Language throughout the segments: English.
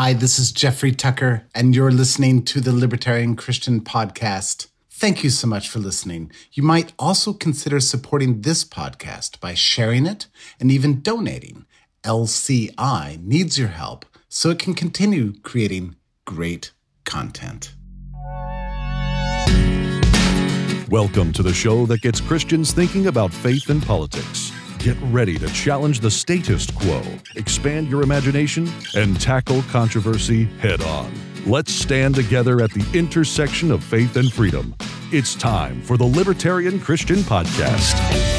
Hi, this is Jeffrey Tucker, and you're listening to the Libertarian Christian Podcast. Thank you so much for listening. You might also consider supporting this podcast by sharing it and even donating. LCI needs your help so it can continue creating great content. Welcome to the show that gets Christians thinking about faith and politics. Get ready to challenge the status quo, expand your imagination, and tackle controversy head on. Let's stand together at the intersection of faith and freedom. It's time for the Libertarian Christian Podcast.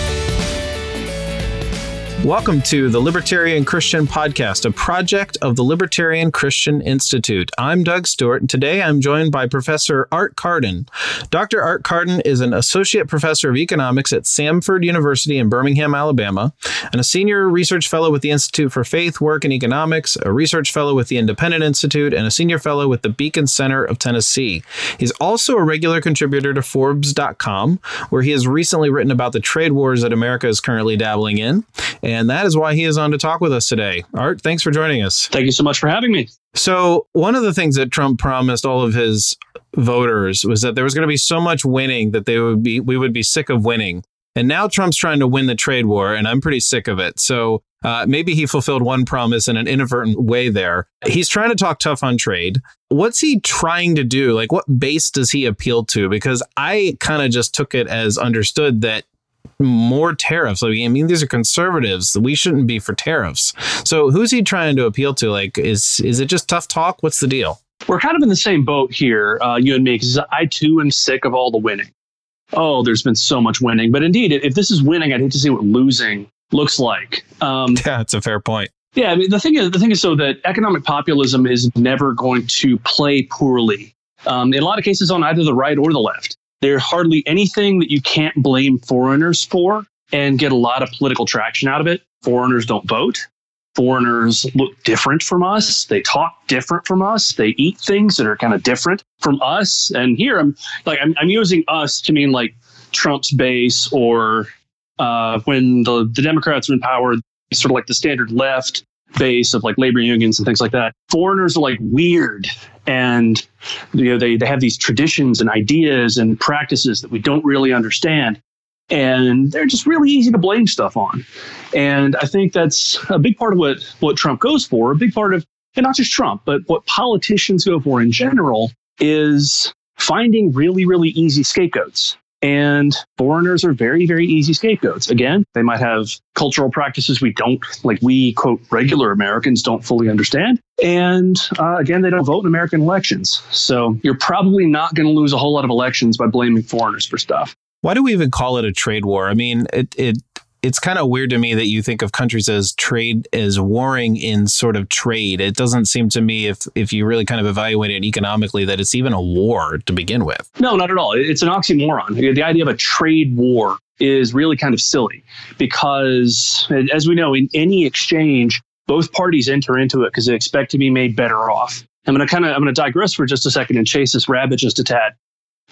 Welcome to the Libertarian Christian Podcast, a project of the Libertarian Christian Institute. I'm Doug Stuart, and today I'm joined by Professor Art Carden. Dr. Art Carden is an associate professor of economics at Samford University in Birmingham, Alabama, and a senior research fellow with the Institute for Faith, Work, and Economics, a research fellow with the Independent Institute, and a senior fellow with the Beacon Center of Tennessee. He's also a regular contributor to Forbes.com, where he has recently written about the trade wars that America is currently dabbling in and that is why he is on to talk with us today. Art, thanks for joining us. Thank you so much for having me. So, one of the things that Trump promised all of his voters was that there was going to be so much winning that they would be we would be sick of winning. And now Trump's trying to win the trade war, and I'm pretty sick of it. So uh, maybe he fulfilled one promise in an inadvertent way there. He's trying to talk tough on trade. What's he trying to do? Like, what base does he appeal to? Because I kind of just took it as understood that more tariffs. I mean, these are conservatives. We shouldn't be for tariffs. So who's he trying to appeal to? Like, is is it just tough talk? What's the deal? We're kind of in the same boat here, uh, you and me, because I too am sick of all the winning. Oh, there's been so much winning. But indeed, if this is winning, I'd hate to see what losing looks like. Um, yeah, that's a fair point. Yeah, I mean, the thing is, the thing is, so that economic populism is never going to play poorly. Um, in a lot of cases, on either the right or the left. There's hardly anything that you can't blame foreigners for and get a lot of political traction out of it. Foreigners don't vote. Foreigners look different from us. They talk different from us. They eat things that are kind of different from us. And here I'm like, I'm, I'm using us to mean like Trump's base or uh, when the, the Democrats are in power, sort of like the standard left base of like labor unions and things like that. Foreigners are like weird. And you know they, they have these traditions and ideas and practices that we don't really understand. And they're just really easy to blame stuff on. And i think that's a big part of what what trump goes for a big part of and not just trump but what politicians go for in general is finding really really easy scapegoats and foreigners are very, very easy scapegoats. Again, they might have cultural practices we don't, like we, quote, regular Americans don't fully understand. And uh, again, they don't vote in American elections. So you're probably not going to lose a whole lot of elections by blaming foreigners for stuff. Why do we even call it a trade war? I mean, it, it it's kind of weird to me that you think of countries as trade as warring in sort of trade. It doesn't seem to me if if you really kind of evaluate it economically that it's even a war to begin with. No, not at all. It's an oxymoron. The idea of a trade war is really kind of silly because as we know in any exchange both parties enter into it because they expect to be made better off. I'm going to kind of I'm going to digress for just a second and chase this rabbit just a tad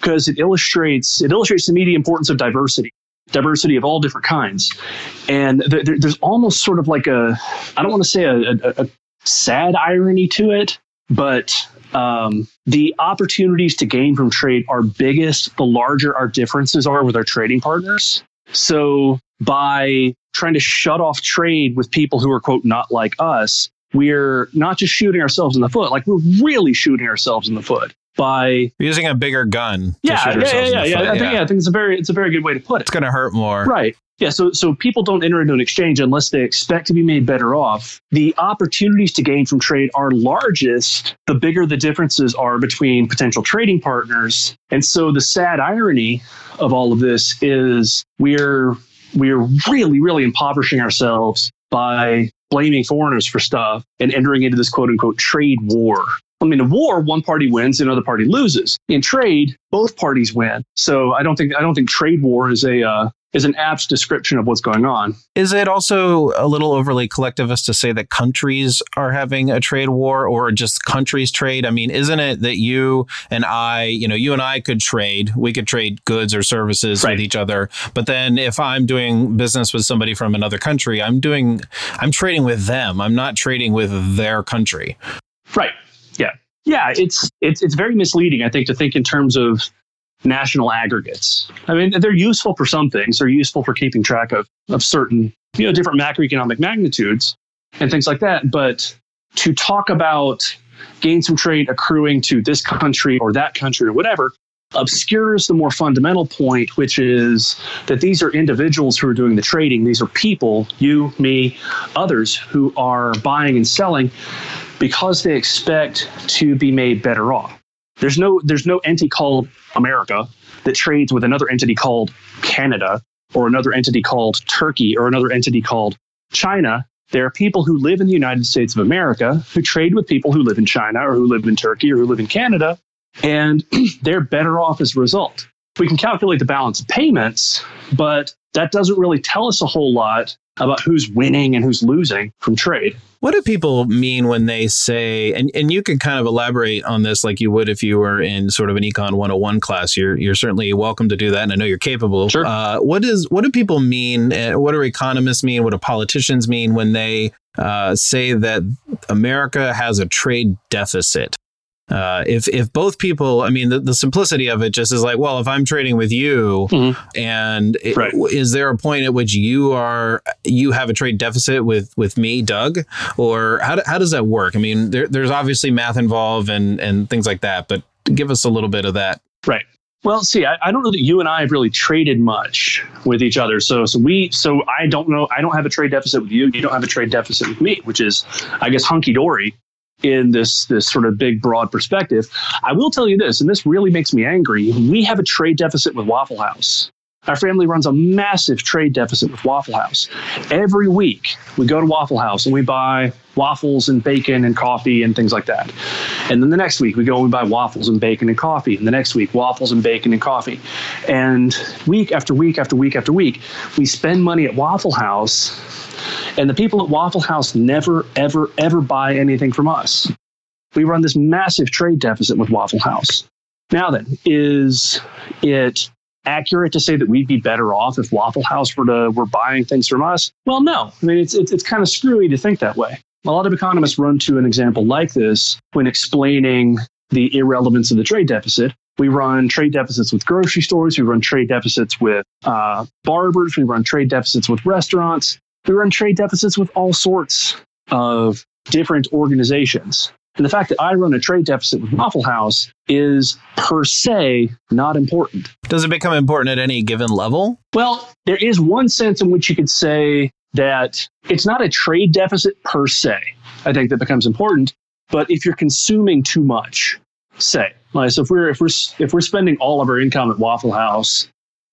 because it illustrates it illustrates to me the importance of diversity diversity of all different kinds. And th- there's almost sort of like a, I don't want to say a, a, a sad irony to it, but um, the opportunities to gain from trade are biggest the larger our differences are with our trading partners. So by trying to shut off trade with people who are, quote, not like us, we're not just shooting ourselves in the foot, like we're really shooting ourselves in the foot by using a bigger gun. Yeah, yeah, yeah, yeah, yeah. I think yeah, I think it's a very it's a very good way to put it. It's going to hurt more, right? Yeah, so so people don't enter into an exchange unless they expect to be made better off. The opportunities to gain from trade are largest the bigger the differences are between potential trading partners. And so the sad irony of all of this is we're we're really really impoverishing ourselves by blaming foreigners for stuff and entering into this quote unquote trade war I mean, in war, one party wins, and another party loses. In trade, both parties win. So I don't think I don't think trade war is a uh, is an apt description of what's going on. Is it also a little overly collectivist to say that countries are having a trade war or just countries trade? I mean, isn't it that you and I, you know, you and I could trade, we could trade goods or services right. with each other. But then if I'm doing business with somebody from another country, I'm doing, I'm trading with them. I'm not trading with their country. Right. Yeah. It's it's it's very misleading, I think, to think in terms of national aggregates. I mean, they're useful for some things. They're useful for keeping track of of certain you know different macroeconomic magnitudes and things like that. But to talk about gains from trade accruing to this country or that country or whatever obscures the more fundamental point, which is that these are individuals who are doing the trading. These are people, you, me, others, who are buying and selling because they expect to be made better off. There's no there's no entity called America that trades with another entity called Canada or another entity called Turkey or another entity called China. There are people who live in the United States of America who trade with people who live in China or who live in Turkey or who live in Canada and they're better off as a result. We can calculate the balance of payments, but that doesn't really tell us a whole lot about who's winning and who's losing from trade. What do people mean when they say, and, and you can kind of elaborate on this like you would if you were in sort of an Econ 101 class. You're, you're certainly welcome to do that, and I know you're capable. Sure. Uh, what, is, what do people mean? What do economists mean? What do politicians mean when they uh, say that America has a trade deficit? Uh, if if both people, I mean, the, the, simplicity of it just is like, well, if I'm trading with you, mm-hmm. and it, right. is there a point at which you are you have a trade deficit with with me, Doug, or how, do, how does that work? I mean, there, there's obviously math involved and and things like that, but give us a little bit of that. Right. Well, see, I, I, don't know that you and I have really traded much with each other. So, so we, so I don't know. I don't have a trade deficit with you. You don't have a trade deficit with me, which is, I guess, hunky dory in this this sort of big broad perspective. I will tell you this, and this really makes me angry. We have a trade deficit with Waffle House. Our family runs a massive trade deficit with Waffle House. Every week we go to Waffle House and we buy waffles and bacon and coffee and things like that. And then the next week we go and we buy waffles and bacon and coffee. And the next week, waffles and bacon and coffee. And week after week after week after week, we spend money at Waffle House and the people at Waffle House never, ever, ever buy anything from us. We run this massive trade deficit with Waffle House. Now then, is it accurate to say that we'd be better off if Waffle House were to were buying things from us? Well, no. I mean, it's it's, it's kind of screwy to think that way. A lot of economists run to an example like this when explaining the irrelevance of the trade deficit. We run trade deficits with grocery stores. We run trade deficits with uh, barbers. We run trade deficits with restaurants. We run trade deficits with all sorts of different organizations. And the fact that I run a trade deficit with Waffle House is per se not important. Does it become important at any given level? Well, there is one sense in which you could say that it's not a trade deficit per se. I think that becomes important. But if you're consuming too much, say, like, so if we're if we're if we're spending all of our income at Waffle House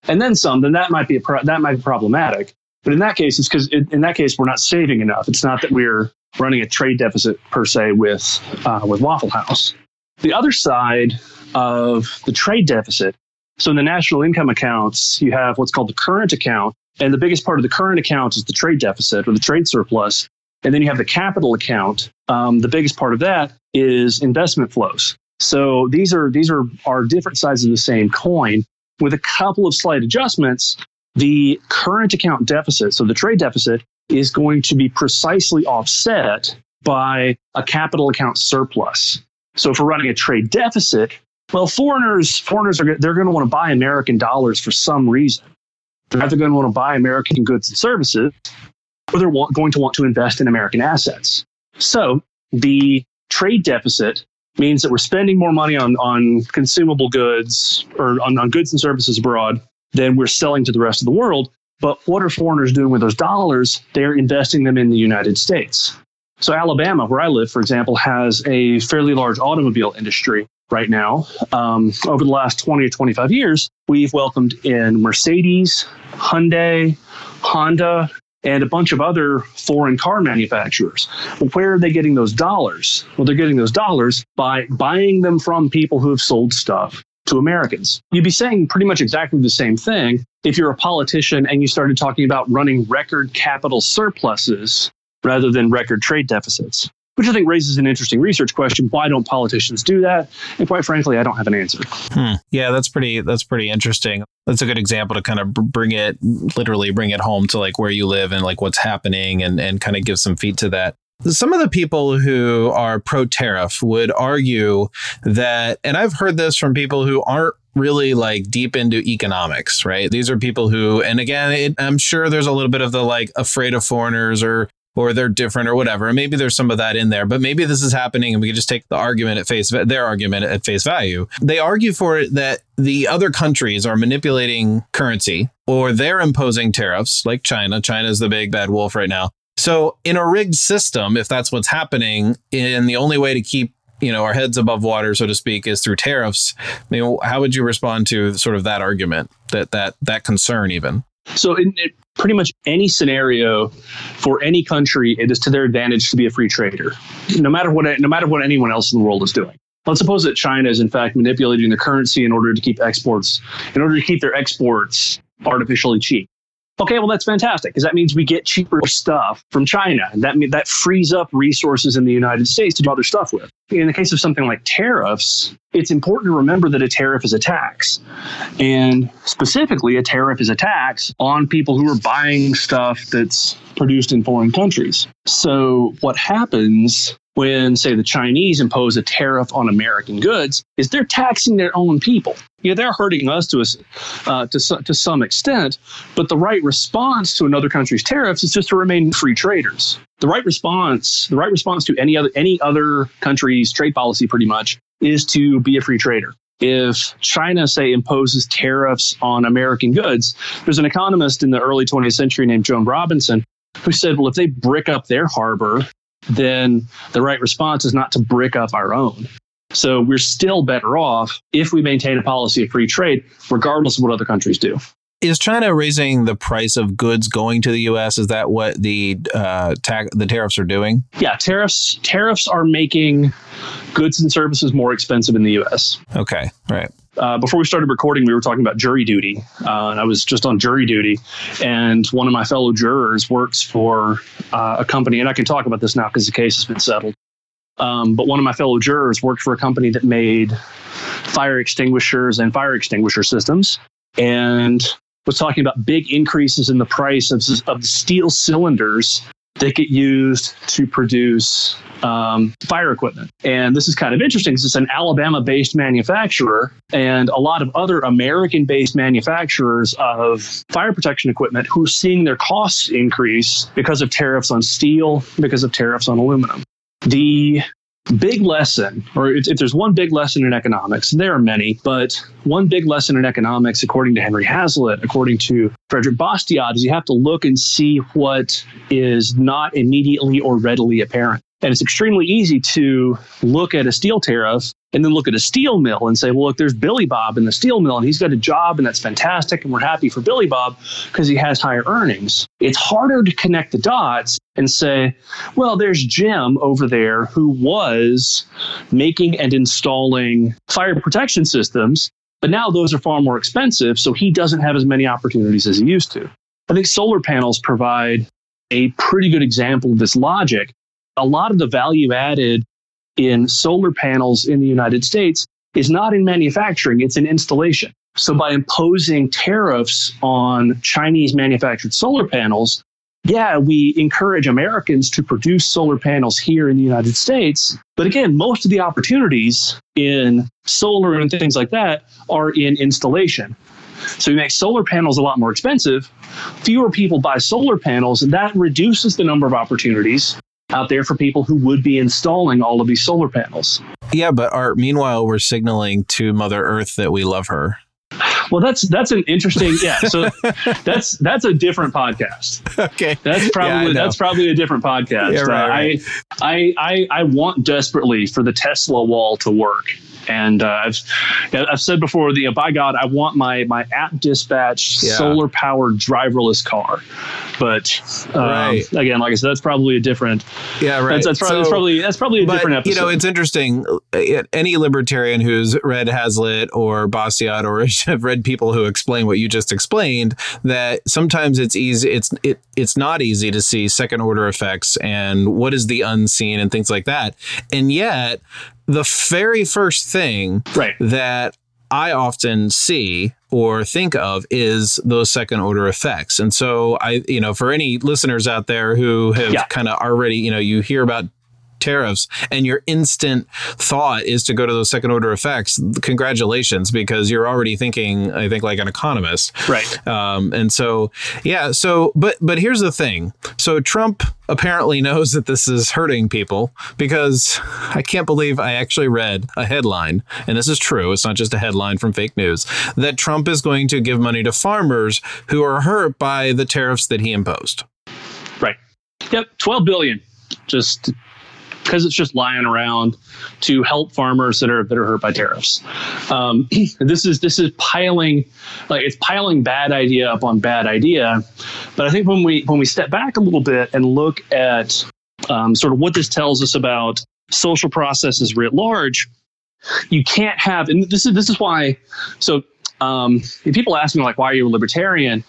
and then some, then that might be a pro- that might be problematic. But in that case, it's because in that case we're not saving enough. It's not that we're running a trade deficit per se with uh, with Waffle House. The other side of the trade deficit. So in the national income accounts, you have what's called the current account, and the biggest part of the current account is the trade deficit or the trade surplus. And then you have the capital account. Um, the biggest part of that is investment flows. So these are these are are different sides of the same coin with a couple of slight adjustments the current account deficit, so the trade deficit, is going to be precisely offset by a capital account surplus. So if we're running a trade deficit, well, foreigners foreigners are they're going to want to buy American dollars for some reason. They're either going to want to buy American goods and services, or they're going to want to invest in American assets. So the trade deficit means that we're spending more money on, on consumable goods or on, on goods and services abroad than we're selling to the rest of the world. But what are foreigners doing with those dollars? They're investing them in the United States. So, Alabama, where I live, for example, has a fairly large automobile industry right now. Um, over the last 20 or 25 years, we've welcomed in Mercedes, Hyundai, Honda, and a bunch of other foreign car manufacturers. Well, where are they getting those dollars? Well, they're getting those dollars by buying them from people who have sold stuff to Americans. You'd be saying pretty much exactly the same thing if you're a politician and you started talking about running record capital surpluses rather than record trade deficits. Which I think raises an interesting research question. Why don't politicians do that? And quite frankly, I don't have an answer. Hmm. Yeah, that's pretty. That's pretty interesting. That's a good example to kind of bring it, literally bring it home to like where you live and like what's happening, and and kind of give some feet to that. Some of the people who are pro tariff would argue that, and I've heard this from people who aren't really like deep into economics, right? These are people who, and again, it, I'm sure there's a little bit of the like afraid of foreigners or or they're different or whatever. Maybe there's some of that in there, but maybe this is happening and we can just take the argument at face their argument at face value. They argue for it that the other countries are manipulating currency or they're imposing tariffs like China. China is the big bad wolf right now. So in a rigged system, if that's what's happening, and the only way to keep you know our heads above water, so to speak, is through tariffs. I mean, how would you respond to sort of that argument, that that that concern, even? So, in, in pretty much any scenario for any country, it is to their advantage to be a free trader, no matter what no matter what anyone else in the world is doing. Let's suppose that China is in fact manipulating the currency in order to keep exports, in order to keep their exports artificially cheap. Okay, well that's fantastic because that means we get cheaper stuff from China, and that that frees up resources in the United States to do other stuff with. In the case of something like tariffs, it's important to remember that a tariff is a tax, and specifically, a tariff is a tax on people who are buying stuff that's produced in foreign countries. So what happens when, say, the Chinese impose a tariff on American goods is they're taxing their own people. Yeah, they're hurting us to, uh, to, to some extent, but the right response to another country's tariffs is just to remain free traders. The right response, the right response to any other any other country's trade policy, pretty much, is to be a free trader. If China, say, imposes tariffs on American goods, there's an economist in the early 20th century named Joan Robinson who said, well, if they brick up their harbor, then the right response is not to brick up our own. So we're still better off if we maintain a policy of free trade, regardless of what other countries do. Is China raising the price of goods going to the U.S.? Is that what the uh, ta- the tariffs are doing? Yeah, tariffs tariffs are making goods and services more expensive in the U.S. Okay, right. Uh, before we started recording, we were talking about jury duty, uh, and I was just on jury duty, and one of my fellow jurors works for uh, a company, and I can talk about this now because the case has been settled. Um, but one of my fellow jurors worked for a company that made fire extinguishers and fire extinguisher systems, and was talking about big increases in the price of, of steel cylinders that get used to produce um, fire equipment. And this is kind of interesting because it's an Alabama based manufacturer, and a lot of other American based manufacturers of fire protection equipment who are seeing their costs increase because of tariffs on steel, because of tariffs on aluminum. The big lesson, or if, there's one big lesson in economics, there are many, but one big lesson in economics, according to Henry Hazlitt, according to Frederick Bastiat, is you have to look and see what is not immediately or readily apparent. And it's extremely easy to look at a steel tariff and then look at a steel mill and say, well, look, there's Billy Bob in the steel mill and he's got a job and that's fantastic. And we're happy for Billy Bob because he has higher earnings. It's harder to connect the dots and say, well, there's Jim over there who was making and installing fire protection systems, but now those are far more expensive. So he doesn't have as many opportunities as he used to. I think solar panels provide a pretty good example of this logic a lot of the value added in solar panels in the United States is not in manufacturing, it's in installation. So by imposing tariffs on Chinese manufactured solar panels, yeah, we encourage Americans to produce solar panels here in the United States. But again, most of the opportunities in solar and things like that are in installation. So we make solar panels a lot more expensive. Fewer people buy solar panels, and that reduces the number of opportunities out there for people who would be installing all of these solar panels. Yeah, but Art, meanwhile, we're signaling to Mother Earth that we love her. Well, that's that's an interesting yeah. So that's that's a different podcast. Okay, that's probably yeah, that's probably a different podcast. Yeah, right, uh, right. I, I I I want desperately for the Tesla wall to work. And uh, I've I've said before, the by God, I want my my app dispatch yeah. solar powered driverless car. But um, right. again, like I said, that's probably a different. Yeah, right. That's, that's, probably, so, that's probably that's probably a but, different episode. You know, it's interesting. Any libertarian who's read Hazlitt or Bastiat or have read people who explain what you just explained, that sometimes it's easy. It's it it's not easy to see second order effects and what is the unseen and things like that. And yet, the very first thing right. that I often see or think of is those second order effects. And so I, you know, for any listeners out there who have yeah. kind of already, you know, you hear about tariffs and your instant thought is to go to those second order effects, congratulations, because you're already thinking, I think, like an economist. Right. Um, and so, yeah. So, but, but here's the thing. So Trump apparently knows that this is hurting people because I can't believe I actually read a headline, and this is true. It's not just a headline from fake news that Trump is going to give money to farmers who are hurt by the tariffs that he imposed. Right. Yep. 12 billion just because it's just lying around to help farmers that are that are hurt by tariffs. Um, this is this is piling like it's piling bad idea up on bad idea. But I think when we when we step back a little bit and look at um, sort of what this tells us about social processes writ large, you can't have and this is this is why so um, people ask me like why are you a libertarian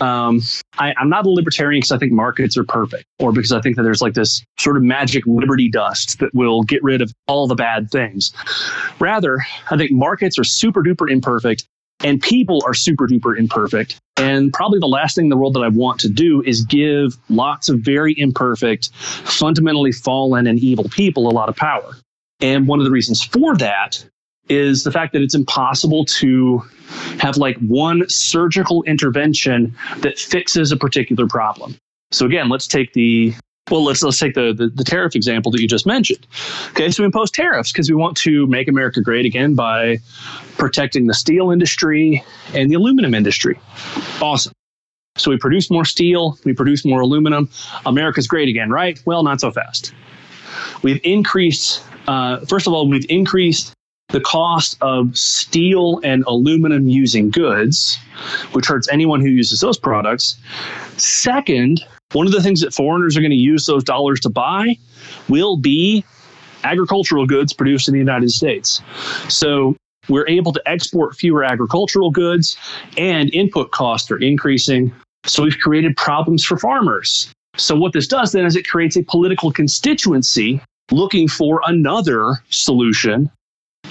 um, I, am not a libertarian because I think markets are perfect, or because I think that there's like this sort of magic liberty dust that will get rid of all the bad things. Rather, I think markets are super duper imperfect, and people are super duper imperfect. And probably the last thing in the world that I want to do is give lots of very imperfect, fundamentally fallen and evil people a lot of power. And one of the reasons for that is the fact that it's impossible to have like one surgical intervention that fixes a particular problem. So again, let's take the well, let's let's take the, the, the tariff example that you just mentioned. Okay, so we impose tariffs because we want to make America great again by protecting the steel industry and the aluminum industry. Awesome. So we produce more steel, we produce more aluminum. America's great again, right? Well, not so fast. We've increased. Uh, first of all, we've increased the cost of steel and aluminum using goods, which hurts anyone who uses those products. Second, one of the things that foreigners are going to use those dollars to buy will be agricultural goods produced in the United States. So we're able to export fewer agricultural goods and input costs are increasing. So we've created problems for farmers. So what this does then is it creates a political constituency looking for another solution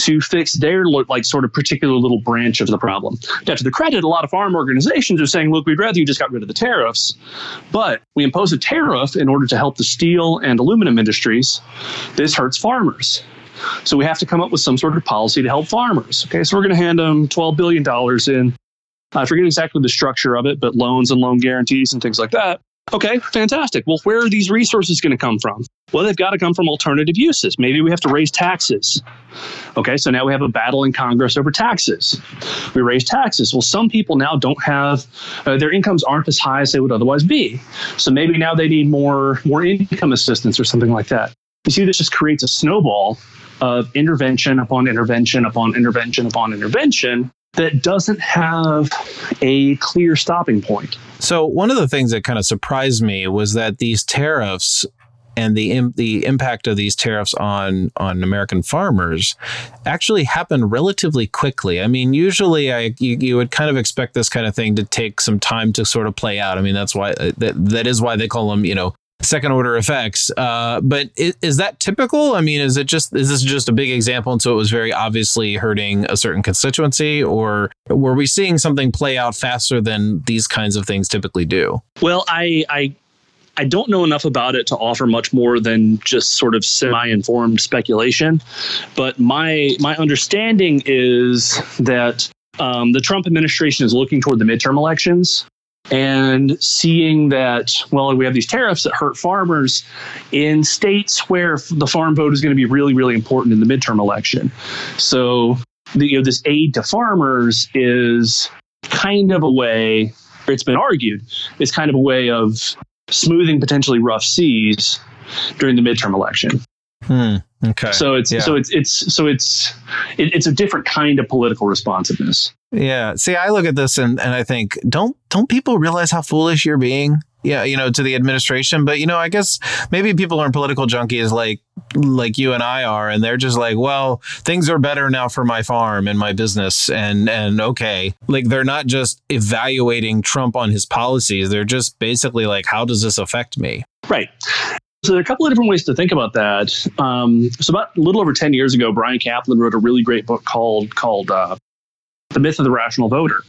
to fix their like sort of particular little branch of the problem. Now, to the credit, a lot of farm organizations are saying, look, we'd rather you just got rid of the tariffs, but we impose a tariff in order to help the steel and aluminum industries. This hurts farmers. So we have to come up with some sort of policy to help farmers. Okay, so we're going to hand them $12 billion in, I forget exactly the structure of it, but loans and loan guarantees and things like that. Okay, fantastic. Well, where are these resources going to come from? Well, they've got to come from alternative uses. Maybe we have to raise taxes. Okay, so now we have a battle in Congress over taxes. We raise taxes. Well, some people now don't have uh, their incomes aren't as high as they would otherwise be. So maybe now they need more more income assistance or something like that. You see, this just creates a snowball of intervention upon intervention upon intervention upon intervention that doesn't have a clear stopping point. So one of the things that kind of surprised me was that these tariffs and the the impact of these tariffs on on American farmers actually happened relatively quickly. I mean, usually I you, you, would kind of expect this kind of thing to take some time to sort of play out. I mean, that's why uh, that that is why they call them you know second order effects. Uh, but is, is, that typical? I mean, is it just is this just a big example, and so it was very obviously hurting a certain constituency, or were we seeing something play out faster than these kinds of things typically do? Well, I I. I don't know enough about it to offer much more than just sort of semi-informed speculation, but my my understanding is that um, the Trump administration is looking toward the midterm elections and seeing that well we have these tariffs that hurt farmers in states where the farm vote is going to be really really important in the midterm election so the, you know this aid to farmers is kind of a way it's been argued it's kind of a way of smoothing potentially rough seas during the midterm election Hmm. Okay. So it's yeah. so it's it's so it's it, it's a different kind of political responsiveness. Yeah. See, I look at this and, and I think, don't don't people realize how foolish you're being? Yeah, you know, to the administration. But you know, I guess maybe people aren't political junkies like like you and I are, and they're just like, well, things are better now for my farm and my business, and and okay, like they're not just evaluating Trump on his policies; they're just basically like, how does this affect me? Right. So there are a couple of different ways to think about that. Um, so about a little over ten years ago, Bryan Caplan wrote a really great book called called uh, The Myth of the Rational Voter.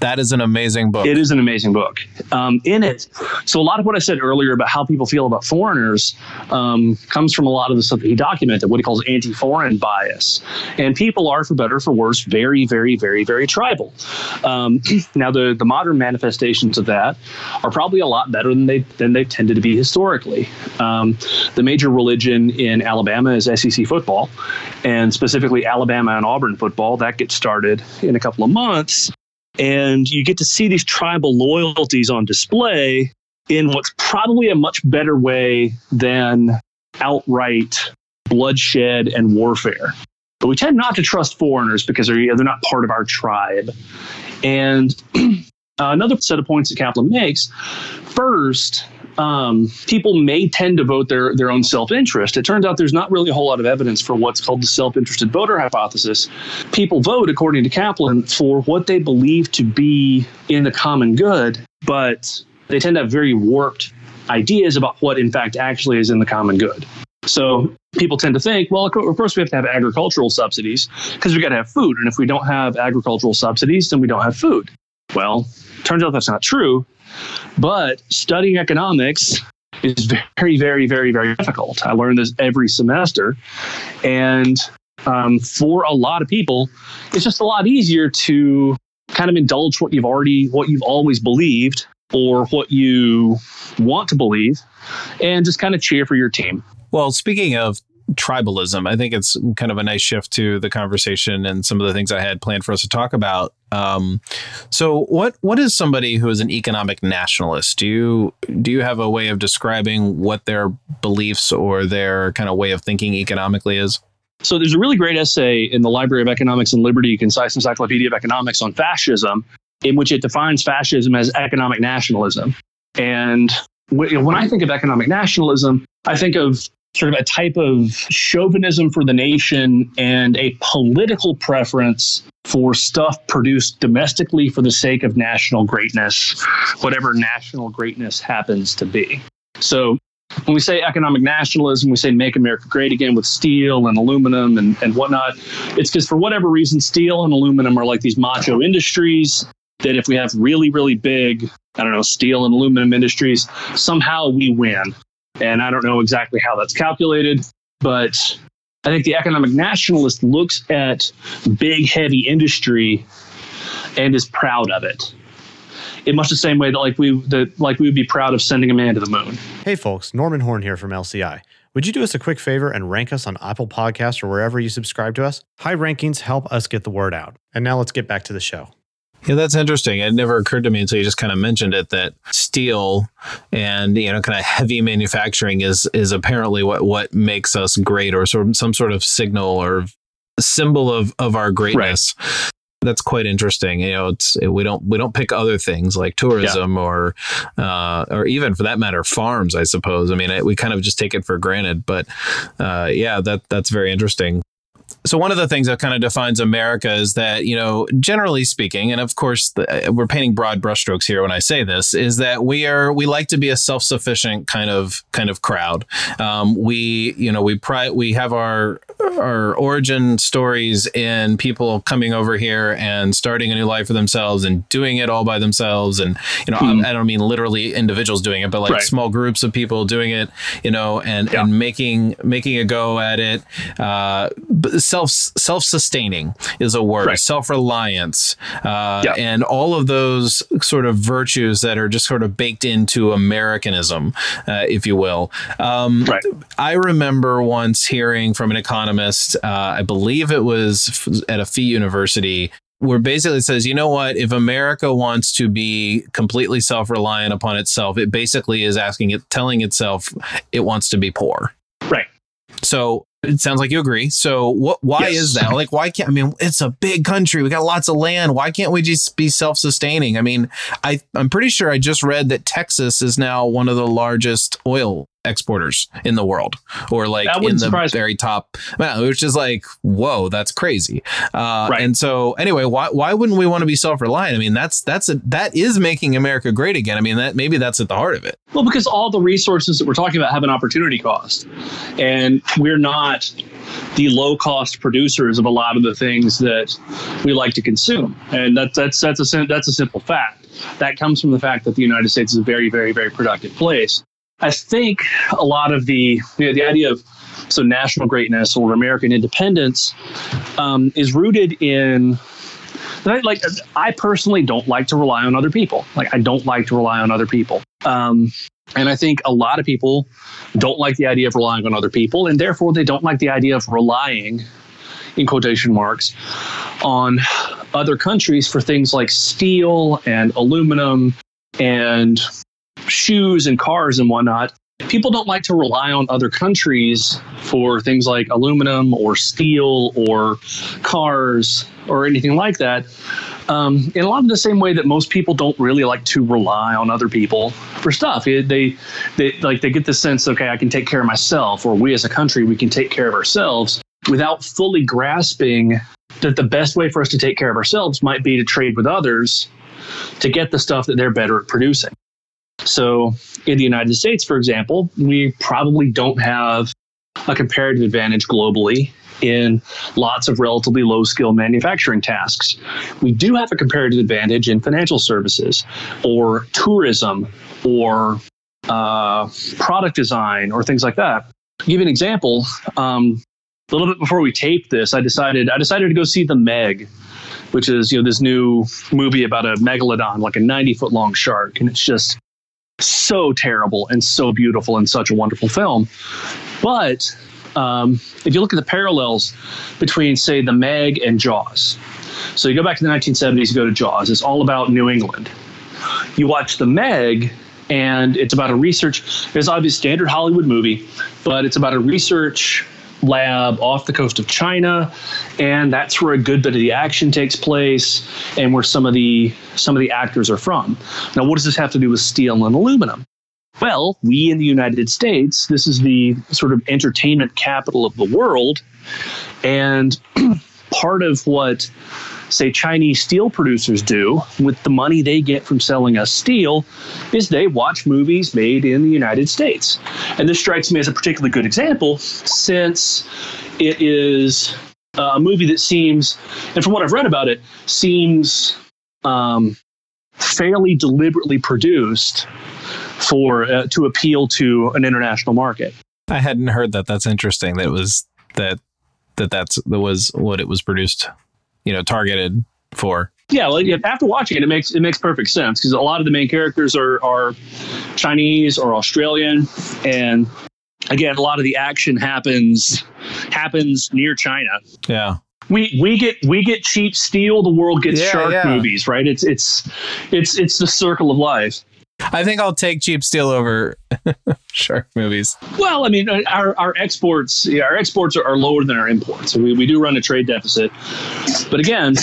That is an amazing book. It is an amazing book. Um, in it, so a lot of what I said earlier about how people feel about foreigners um, comes from a lot of the stuff that he documented, what he calls anti-foreign bias. And people are, for better or for worse, very, very, very, very tribal. Um, now, the the modern manifestations of that are probably a lot better than they than they tended to be historically. Um, the major religion in Alabama is SEC football, and specifically Alabama and Auburn football. That gets started in a couple of months and you get to see these tribal loyalties on display in what's probably a much better way than outright bloodshed and warfare. But we tend not to trust foreigners because they're, they're not part of our tribe. And another set of points that Caplan makes first, um, people may tend to vote their, their own self interest. It turns out there's not really a whole lot of evidence for what's called the self interested voter hypothesis. People vote, according to Caplan, for what they believe to be in the common good, but they tend to have very warped ideas about what, in fact, actually is in the common good. So people tend to think, well, of course, we have to have agricultural subsidies because we got to have food. And if we don't have agricultural subsidies, then we don't have food. Well, turns out that's not true. But studying economics is very, very, very, very difficult. I learn this every semester. And um, for a lot of people, it's just a lot easier to kind of indulge what you've already, what you've always believed or what you want to believe and just kind of cheer for your team. Well, speaking of tribalism, I think it's kind of a nice shift to the conversation and some of the things I had planned for us to talk about. Um, so, what what is somebody who is an economic nationalist? Do you do you have a way of describing what their beliefs or their kind of way of thinking economically is? So, there's a really great essay in the Library of Economics and Liberty, Concise Encyclopedia of Economics on fascism, in which it defines fascism as economic nationalism. And when I think of economic nationalism, I think of sort of a type of chauvinism for the nation and a political preference for stuff produced domestically for the sake of national greatness, whatever national greatness happens to be. So when we say economic nationalism, we say make America great again with steel and aluminum and, and whatnot. It's because for whatever reason, steel and aluminum are like these macho industries that if we have really, really big, I don't know, steel and aluminum industries, somehow we win. And I don't know exactly how that's calculated, but I think the economic nationalist looks at big, heavy industry and is proud of it. In much the same way that like we that like we would be proud of sending a man to the moon. Hey folks, Norman Horn here from LCI. Would you do us a quick favor and rank us on Apple Podcasts or wherever you subscribe to us? High rankings help us get the word out. And now let's get back to the show. Yeah, that's interesting. It never occurred to me until you just kind of mentioned it that steel and you know kind of heavy manufacturing is is apparently what what makes us great or sort of some sort of signal or symbol of of our greatness. Right. That's quite interesting. You know, it's we don't we don't pick other things like tourism yeah. or uh, or even for that matter farms. I suppose. I mean, we kind of just take it for granted. But uh, yeah, that that's very interesting. So one of the things that kind of defines America is that, you know, generally speaking, and of course the, uh, we're painting broad brushstrokes here when I say this, is that we are we like to be a self-sufficient kind of kind of crowd. Um, we, you know, we pri- we have our our origin stories in people coming over here and starting a new life for themselves and doing it all by themselves, and you know, mm. I, I, don't mean literally individuals doing it, but like right. small groups of people doing it, you know, and yeah. and making making a go at it. Uh, self self sustaining is a word. Right. Self reliance, uh, yeah. and all of those sort of virtues that are just sort of baked into Americanism, uh, if you will. Um, right. I remember once hearing from an economist. Uh, I believe it was at a fee university where basically says, you know what, if America wants to be completely self-reliant upon itself, it basically is asking it, telling itself it wants to be poor. Right. So it sounds like you agree. So what why yes. is that? Like why can't I mean it's a big country. We got lots of land. Why can't we just be self-sustaining? I mean, I I'm pretty sure I just read that Texas is now one of the largest oil exporters in the world or like in the very top. Man which is like whoa that's crazy. Uh, right. and so anyway why, why wouldn't we want to be self-reliant? I mean that's that's a, that is making america great again. I mean that maybe that's at the heart of it. Well because all the resources that we're talking about have an opportunity cost. And we're not the low cost producers of a lot of the things that we like to consume, and that's that's that's a that's a simple fact. That comes from the fact that the United States is a very very very productive place. I think a lot of the you know, the idea of so national greatness or American independence um, is rooted in like I personally don't like to rely on other people. Like I don't like to rely on other people. Um, and I think a lot of people don't like the idea of relying on other people, and therefore they don't like the idea of relying, in quotation marks, on other countries for things like steel and aluminum and shoes and cars and whatnot. People don't like to rely on other countries for things like aluminum or steel or cars or anything like that. Um, in a lot of the same way that most people don't really like to rely on other people for stuff. It, they, they like they get the sense, okay, I can take care of myself, or we as a country we can take care of ourselves without fully grasping that the best way for us to take care of ourselves might be to trade with others to get the stuff that they're better at producing. So, in the United States, for example, we probably don't have a comparative advantage globally in lots of relatively low skill manufacturing tasks. We do have a comparative advantage in financial services or tourism or uh, product design or things like that. To give you an example, um, a little bit before we taped this, I decided I decided to go see the Meg, which is you know this new movie about a megalodon, like a 90 foot long shark, and it's just so terrible and so beautiful and such a wonderful film. But um, if you look at the parallels between, say, the Meg and Jaws, so you go back to the 1970s, you go to Jaws, it's all about New England. You watch the Meg, and it's about a research, it's obviously standard Hollywood movie, but it's about a research lab off the coast of China, and that's where a good bit of the action takes place, and where some of the some of the actors are from. Now, what does this have to do with steel and aluminum? Well, we in the United States, this is the sort of entertainment capital of the world. And part of what, say, Chinese steel producers do with the money they get from selling us steel is they watch movies made in the United States. And this strikes me as a particularly good example since it is a movie that seems, and from what I've read about it, seems um, fairly deliberately produced for uh, to appeal to an international market. I hadn't heard that. That's interesting. That was that that that's that was what it was produced, you know, targeted for. Yeah, well, after watching it, it makes it makes perfect sense because a lot of the main characters are are Chinese or Australian, and again, a lot of the action happens happens near China. Yeah we we get we get cheap steel the world gets yeah, shark yeah. movies right it's it's it's it's the circle of life I think I'll take cheap steel over shark movies. Well, I mean, our, our exports yeah, our exports are, are lower than our imports. So we, we do run a trade deficit. But again,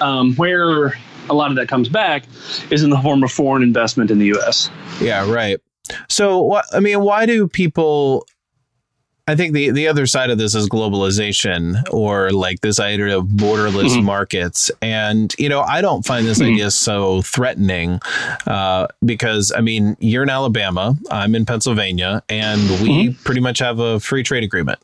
um, where a lot of that comes back is in the form of foreign investment in the U.S. Yeah, right. So, I mean, why do people I think the the other side of this is globalization or like this idea of borderless mm-hmm. markets. And you know, I don't find this mm-hmm. idea so threatening uh, because I mean, you're in Alabama, I'm in Pennsylvania, and we mm-hmm. pretty much have a free trade agreement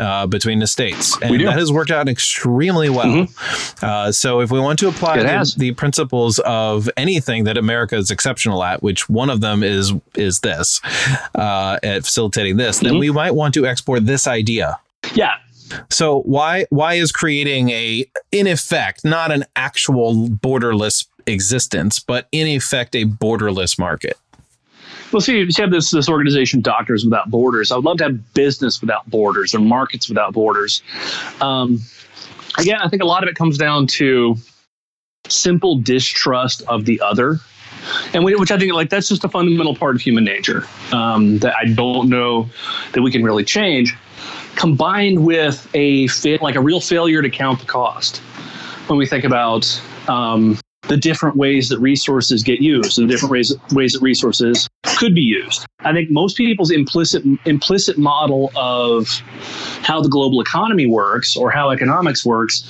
uh, between the states, and that has worked out extremely well. Mm-hmm. Uh, so, if we want to apply the, the, principles of anything that America is exceptional at, which one of them is is this, uh, at facilitating this, mm-hmm. then we might want to export this idea. Yeah, so why why is creating a in effect not an actual borderless existence, but in effect a borderless market? Well, see, you have this this organization, Doctors Without Borders. I would love to have business without borders or markets without borders. Um, again, I think a lot of it comes down to simple distrust of the other and we, which I think like that's just a fundamental part of human nature um, that I don't know that we can really change. Combined with a like a real failure to count the cost when we think about um, the different ways that resources get used and the different ways ways that resources could be used. I think most people's implicit implicit model of how the global economy works or how economics works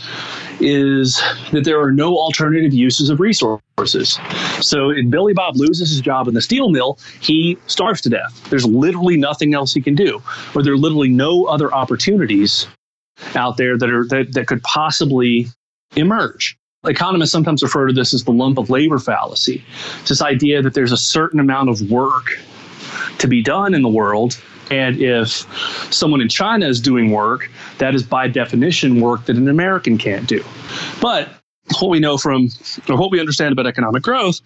is that there are no alternative uses of resources. So if Billy Bob loses his job in the steel mill, he starves to death. There's literally nothing else he can do, or there are literally no other opportunities out there that are that, that could possibly emerge. Economists sometimes refer to this as the lump of labor fallacy. It's this idea that there's a certain amount of work to be done in the world. And if someone in China is doing work, that is by definition work that an American can't do. But what we know from, or what we understand about economic growth,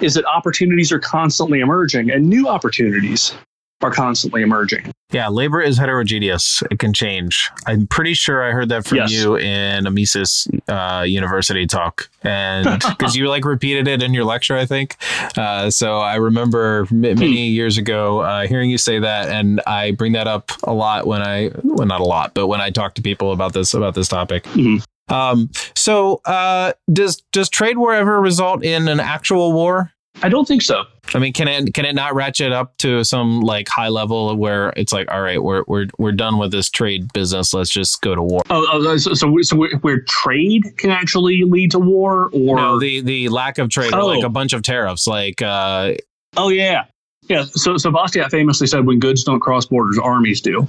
is that opportunities are constantly emerging and new opportunities are constantly emerging. Yeah, labor is heterogeneous. It can change. I'm pretty sure I heard that from Yes. you in a Mises uh, University talk, and because you like repeated it in your lecture, I think. Uh, so I remember m- many years ago uh, hearing you say that, and I bring that up a lot when I, well, not a lot, but when I talk to people about this about this topic. Mhm. Um, so uh, does does trade war ever result in an actual war? I don't think so. I mean, can it can it not ratchet up to some like high level where it's like, all right, we're we're we're done with this trade business. Let's just go to war. Oh, oh so, so, we- so where trade can actually lead to war, or no, the the lack of trade, Oh. like a bunch of tariffs, like uh, oh yeah, yeah. So so Bastiat famously said, "When goods don't cross borders, armies do."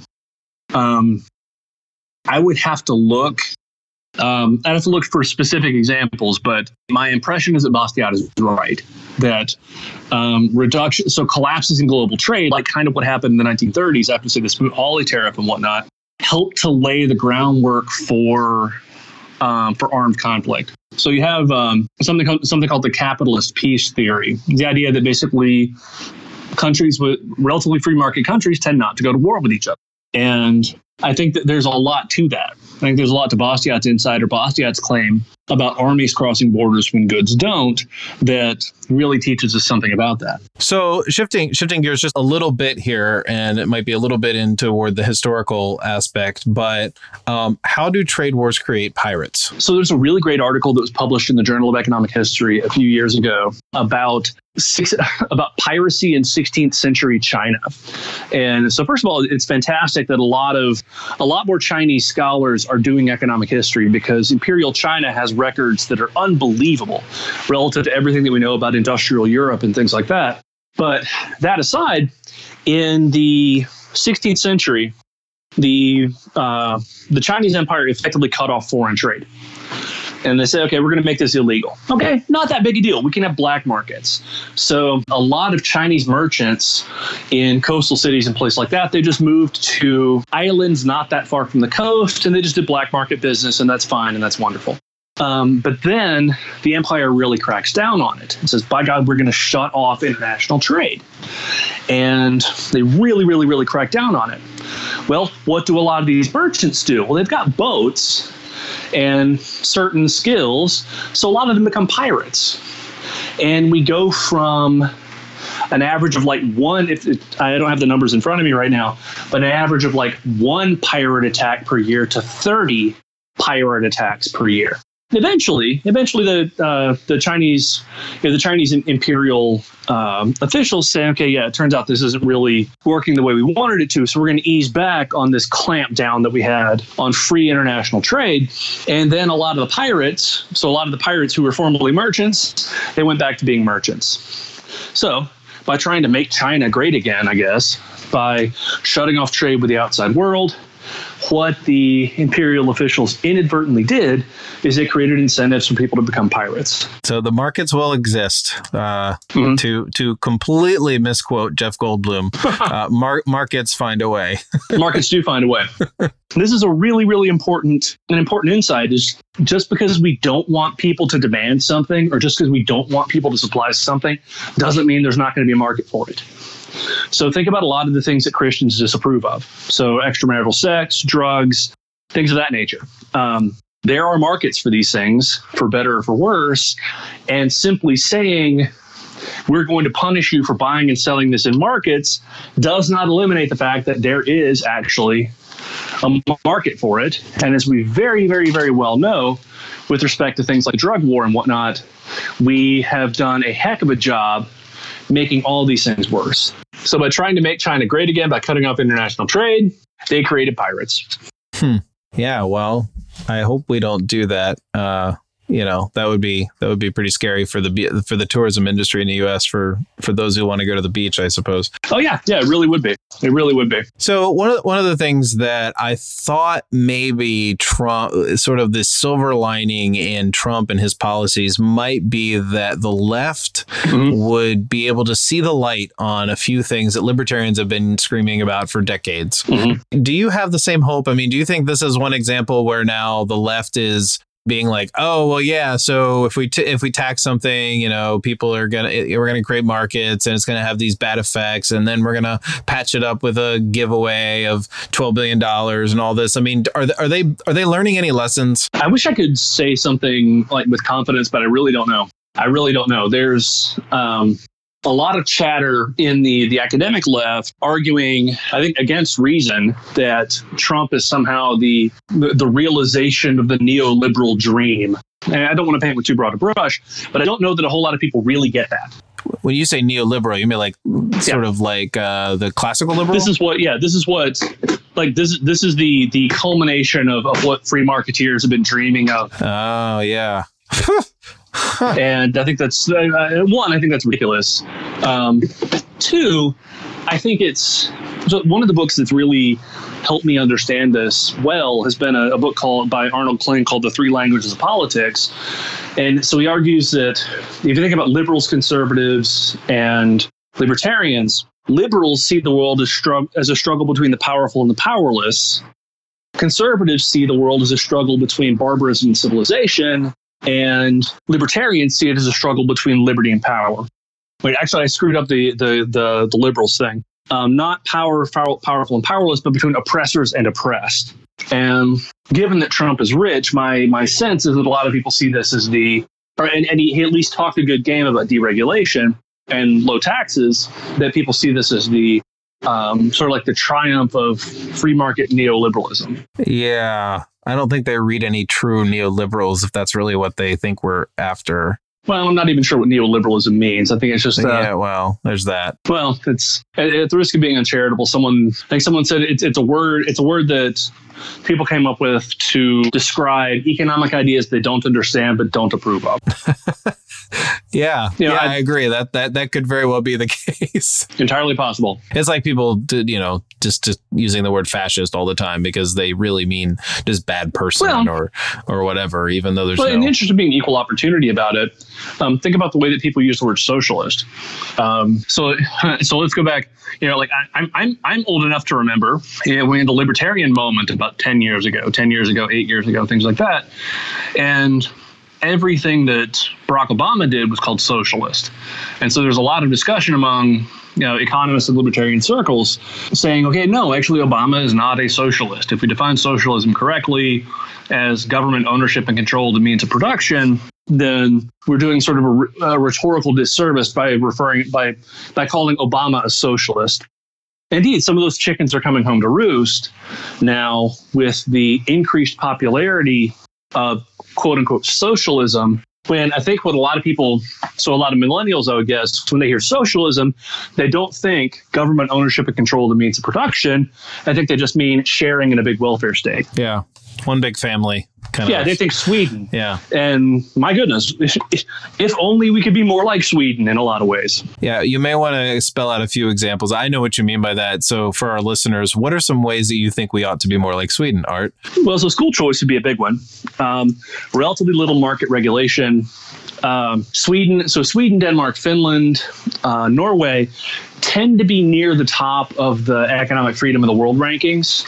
Um, I would have to look. Um, I'd have to look for specific examples, but my impression is that Bastiat is right that um, reduction, so collapses in global trade, like kind of what happened in the 1930s after say the Smoot-Hawley tariff and whatnot, helped to lay the groundwork for um, for armed conflict. So you have um, something called, something called the capitalist peace theory. The idea that basically countries with relatively free market countries tend not to go to war with each other. And I think that there's a lot to that. I think there's a lot to Bastiat's insider Bastiat's claim about armies crossing borders when goods don't that really teaches us something about that. So shifting shifting gears just a little bit here, and it might be a little bit in toward the historical aspect, but um, how do trade wars create pirates? So there's a really great article that was published in the Journal of Economic History a few years ago about six, about piracy in 16th century China. And so first of all, it's fantastic that a lot of a lot more Chinese scholars are doing economic history because imperial China has records that are unbelievable relative to everything that we know about industrial Europe and things like that. But that aside, in the 16th century, the uh, the Chinese Empire effectively cut off foreign trade. And they say, okay, we're going to make this illegal. Okay, not that big a deal. We can have black markets. So a lot of Chinese merchants in coastal cities and places like that, they just moved to islands not that far from the coast, and they just did black market business, and that's fine and that's wonderful. Um, but then the empire really cracks down on it and says, by God, we're going to shut off international trade. And they really, really, really crack down on it. Well, what do a lot of these merchants do? Well, they've got boats and certain skills, so a lot of them become pirates. And we go from an average of like one, if it, I don't have the numbers in front of me right now, but an average of like one pirate attack per year to 30 pirate attacks per year. Eventually, eventually the uh, the Chinese, you know, the Chinese imperial um, officials say, okay, yeah, it turns out this isn't really working the way we wanted it to, so we're going to ease back on this clamp down that we had on free international trade. And then a lot of the pirates, so a lot of the pirates who were formerly merchants, they went back to being merchants. So by trying to make China great again, I guess, by shutting off trade with the outside world, what the imperial officials inadvertently did is they created incentives for people to become pirates. So the markets will exist. Uh, Mhm. To to completely misquote Jeff Goldblum, uh, mar- markets find a way. Markets do find a way. This is a really, really important an important insight is just because we don't want people to demand something or just because we don't want people to supply something doesn't mean there's not going to be a market for it. So think about a lot of the things that Christians disapprove of. So extramarital sex, drugs, things of that nature. Um, there are markets for these things, for better or for worse. And simply saying we're going to punish you for buying and selling this in markets does not eliminate the fact that there is actually a market for it. And as we very, very, very well know, with respect to things like drug war and whatnot, we have done a heck of a job making all these things worse. So by trying to make China great again by cutting off international trade, they created pirates. Hmm. Yeah, well, I hope we don't do that. Uh, you know that would be that would be pretty scary for the for the tourism industry in the U.S. for for those who want to go to the beach, I suppose. Oh yeah, yeah, it really would be. It really would be. So one of the, one of the things that I thought maybe Trump, sort of the silver lining in Trump and his policies, might be that the left mm-hmm. would be able to see the light on a few things that libertarians have been screaming about for decades. Mm-hmm. Do you have the same hope? I mean, do you think this is one example where now the left is being like, oh well, yeah. So if we t- if we tax something, you know, people are gonna we're gonna create markets and it's gonna have these bad effects, and then we're gonna patch it up with a giveaway of twelve billion dollars and all this. I mean, are they, are they are they learning any lessons? I wish I could say something like with confidence, but I really don't know. I really don't know. There's um, a lot of chatter in the the academic left arguing, I think, against reason that Trump is somehow the the, the realization of the neoliberal dream. And I don't want to paint with too broad a brush, but I don't know that a whole lot of people really get that. When you say neoliberal, you mean like sort yeah. of like uh, the classical liberal? This is what, yeah, this is what, like this. This is the the culmination of, of what free marketeers have been dreaming of. Oh yeah. and I think that's uh, uh, one. I think that's ridiculous. Um, two, I think it's so one of the books that's really helped me understand this well has been a, a book called by Arnold Kling called The Three Languages of Politics. And so he argues that if you think about liberals, conservatives, and libertarians, liberals see the world as, strugg- as a struggle between the powerful and the powerless. Conservatives see the world as a struggle between barbarism and civilization, and libertarians see it as a struggle between liberty and power. Wait, actually, I screwed up the the the, the liberals thing. Um, not power, power, powerful and powerless, but between oppressors and oppressed. And given that Trump is rich, my my sense is that a lot of people see this as the, or, and, and he, at least talked a good game about deregulation and low taxes. That people see this as the um, sort of like the triumph of free market neoliberalism. Yeah, I don't think they read any true neoliberals if that's really what they think we're after. Well, I'm not even sure what neoliberalism means. I think it's just uh, yeah. Well, there's that. Well, it's at the risk of being uncharitable. Someone, I think someone said it's it's a word. It's a word that people came up with to describe economic ideas they don't understand but don't approve of. yeah, you know, yeah, I, I, agree. That that that could very well be the case. Entirely possible. It's like people, did, you know, just just using the word fascist all the time because they really mean just bad person well, or or whatever. Even though there's but no... in the interest of being equal opportunity about it, um, think about the way that people use the word socialist. Um, so so let's go back. You know, like I, am I'm I'm old enough to remember you know, when the libertarian moment about ten years ago, ten years ago, eight years ago, things like that, and everything that Barack Obama did was called socialist. And so there's a lot of discussion among you know, economists and libertarian circles saying, okay, no, actually, Obama is not a socialist. If we define socialism correctly as government ownership and control of the means of production, then we're doing sort of a, a rhetorical disservice by referring by by calling Obama a socialist. Indeed, some of those chickens are coming home to roost now with the increased popularity of quote unquote socialism when I think what a lot of people, so a lot of millennials, I would guess, when they hear socialism, they don't think government ownership and control of the means of production. I think they just mean sharing in a big welfare state. Yeah. One big family. Kind yeah, of. Yeah, they think Sweden. Yeah. And my goodness, if only we could be more like Sweden in a lot of ways. Yeah, you may want to spell out a few examples. I know what you mean by that. So, for our listeners, what are some ways that you think we ought to be more like Sweden, Art? Well, so school choice would be a big one. Um, relatively little market regulation. Um, Sweden, so Sweden, Denmark, Finland, uh, Norway tend to be near the top of the economic freedom of the world rankings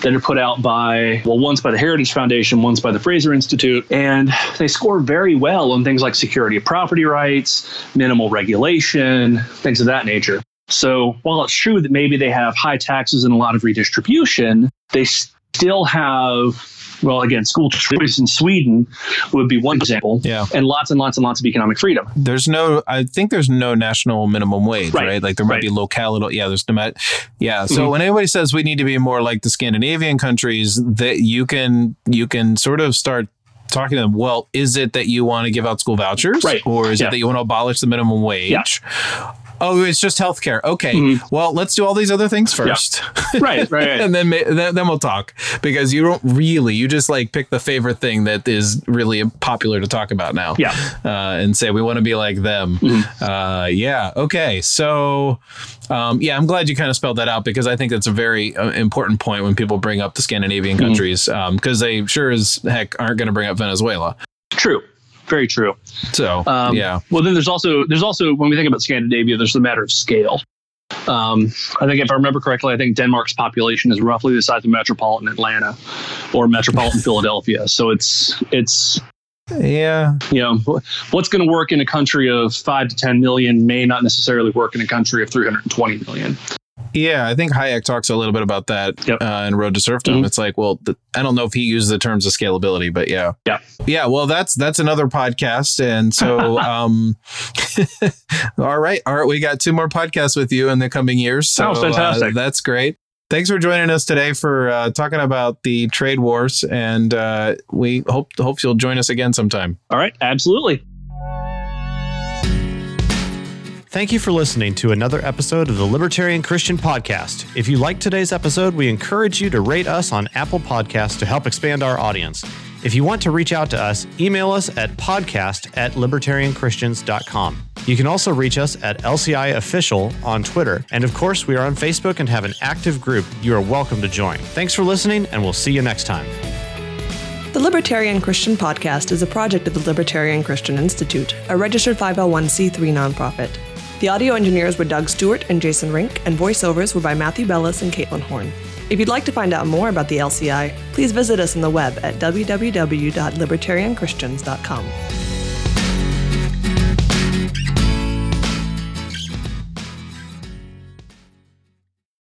that are put out by, well, once by the Heritage Foundation, once by the Fraser Institute. And they score very well on things like security of property rights, minimal regulation, things of that nature. So while it's true that maybe they have high taxes and a lot of redistribution, they still have well, again, school choice in Sweden would be one example. Yeah. And lots and lots and lots of economic freedom. There's no, I think there's no national minimum wage, right? Right. Like there might Right. be locality. Yeah, there's no, yeah. So Mhm. when anybody says we need to be more like the Scandinavian countries, that you can, you can sort of start talking to them. Well, is it that you want to give out school vouchers, Right. or is Yeah. it that you want to abolish the minimum wage? Oh, it's just healthcare. Okay. Mhm. Well, let's do all these other things first. right, right, right. and then, then then we'll talk because you don't really you just like pick the favorite thing that is really popular to talk about now Yeah. uh, and say we want to be like them uh, yeah okay so um, yeah i'm glad you kind of spelled that out because i think that's a very uh, important point when people bring up the scandinavian countries because they sure as heck aren't going to bring up venezuela True. Very true. so Um, yeah Well, then there's also there's also when we think about Scandinavia, there's the matter of scale. Um, I think if I remember correctly, I think Denmark's population is roughly the size of metropolitan Atlanta or metropolitan Philadelphia. So it's it's yeah you know what's going to work in a country of five to ten million may not necessarily work in a country of 320 million. Yeah, I think Hayek talks a little bit about that Yep. uh, in Road to Serfdom. Mhm. It's like, well, th- I don't know if he uses the terms of scalability, but yeah, Yeah. yeah. Well, that's that's another podcast, and so, um, all right, all right, we got two more podcasts with you in the coming years. So Oh, fantastic. uh, that's great. Thanks for joining us today for uh, talking about the trade wars, and uh, we hope hope you'll join us again sometime. All right, absolutely. Thank you for listening to another episode of the Libertarian Christian Podcast. If you liked today's episode, we encourage you to rate us on Apple Podcasts to help expand our audience. If you want to reach out to us, email us at podcast at libertarianchristians.com. You can also reach us at LCI Official on Twitter. And of course, we are on Facebook and have an active group you are welcome to join. Thanks for listening, and we'll see you next time. The Libertarian Christian Podcast is a project of the Libertarian Christian Institute, a registered 501c3 nonprofit. The audio engineers were Doug Stuart and Jason Rink, and voiceovers were by Matthew Bellis and Caitlin Horn. If you'd like to find out more about the LCI, please visit us on the web at www.libertarianchristians.com.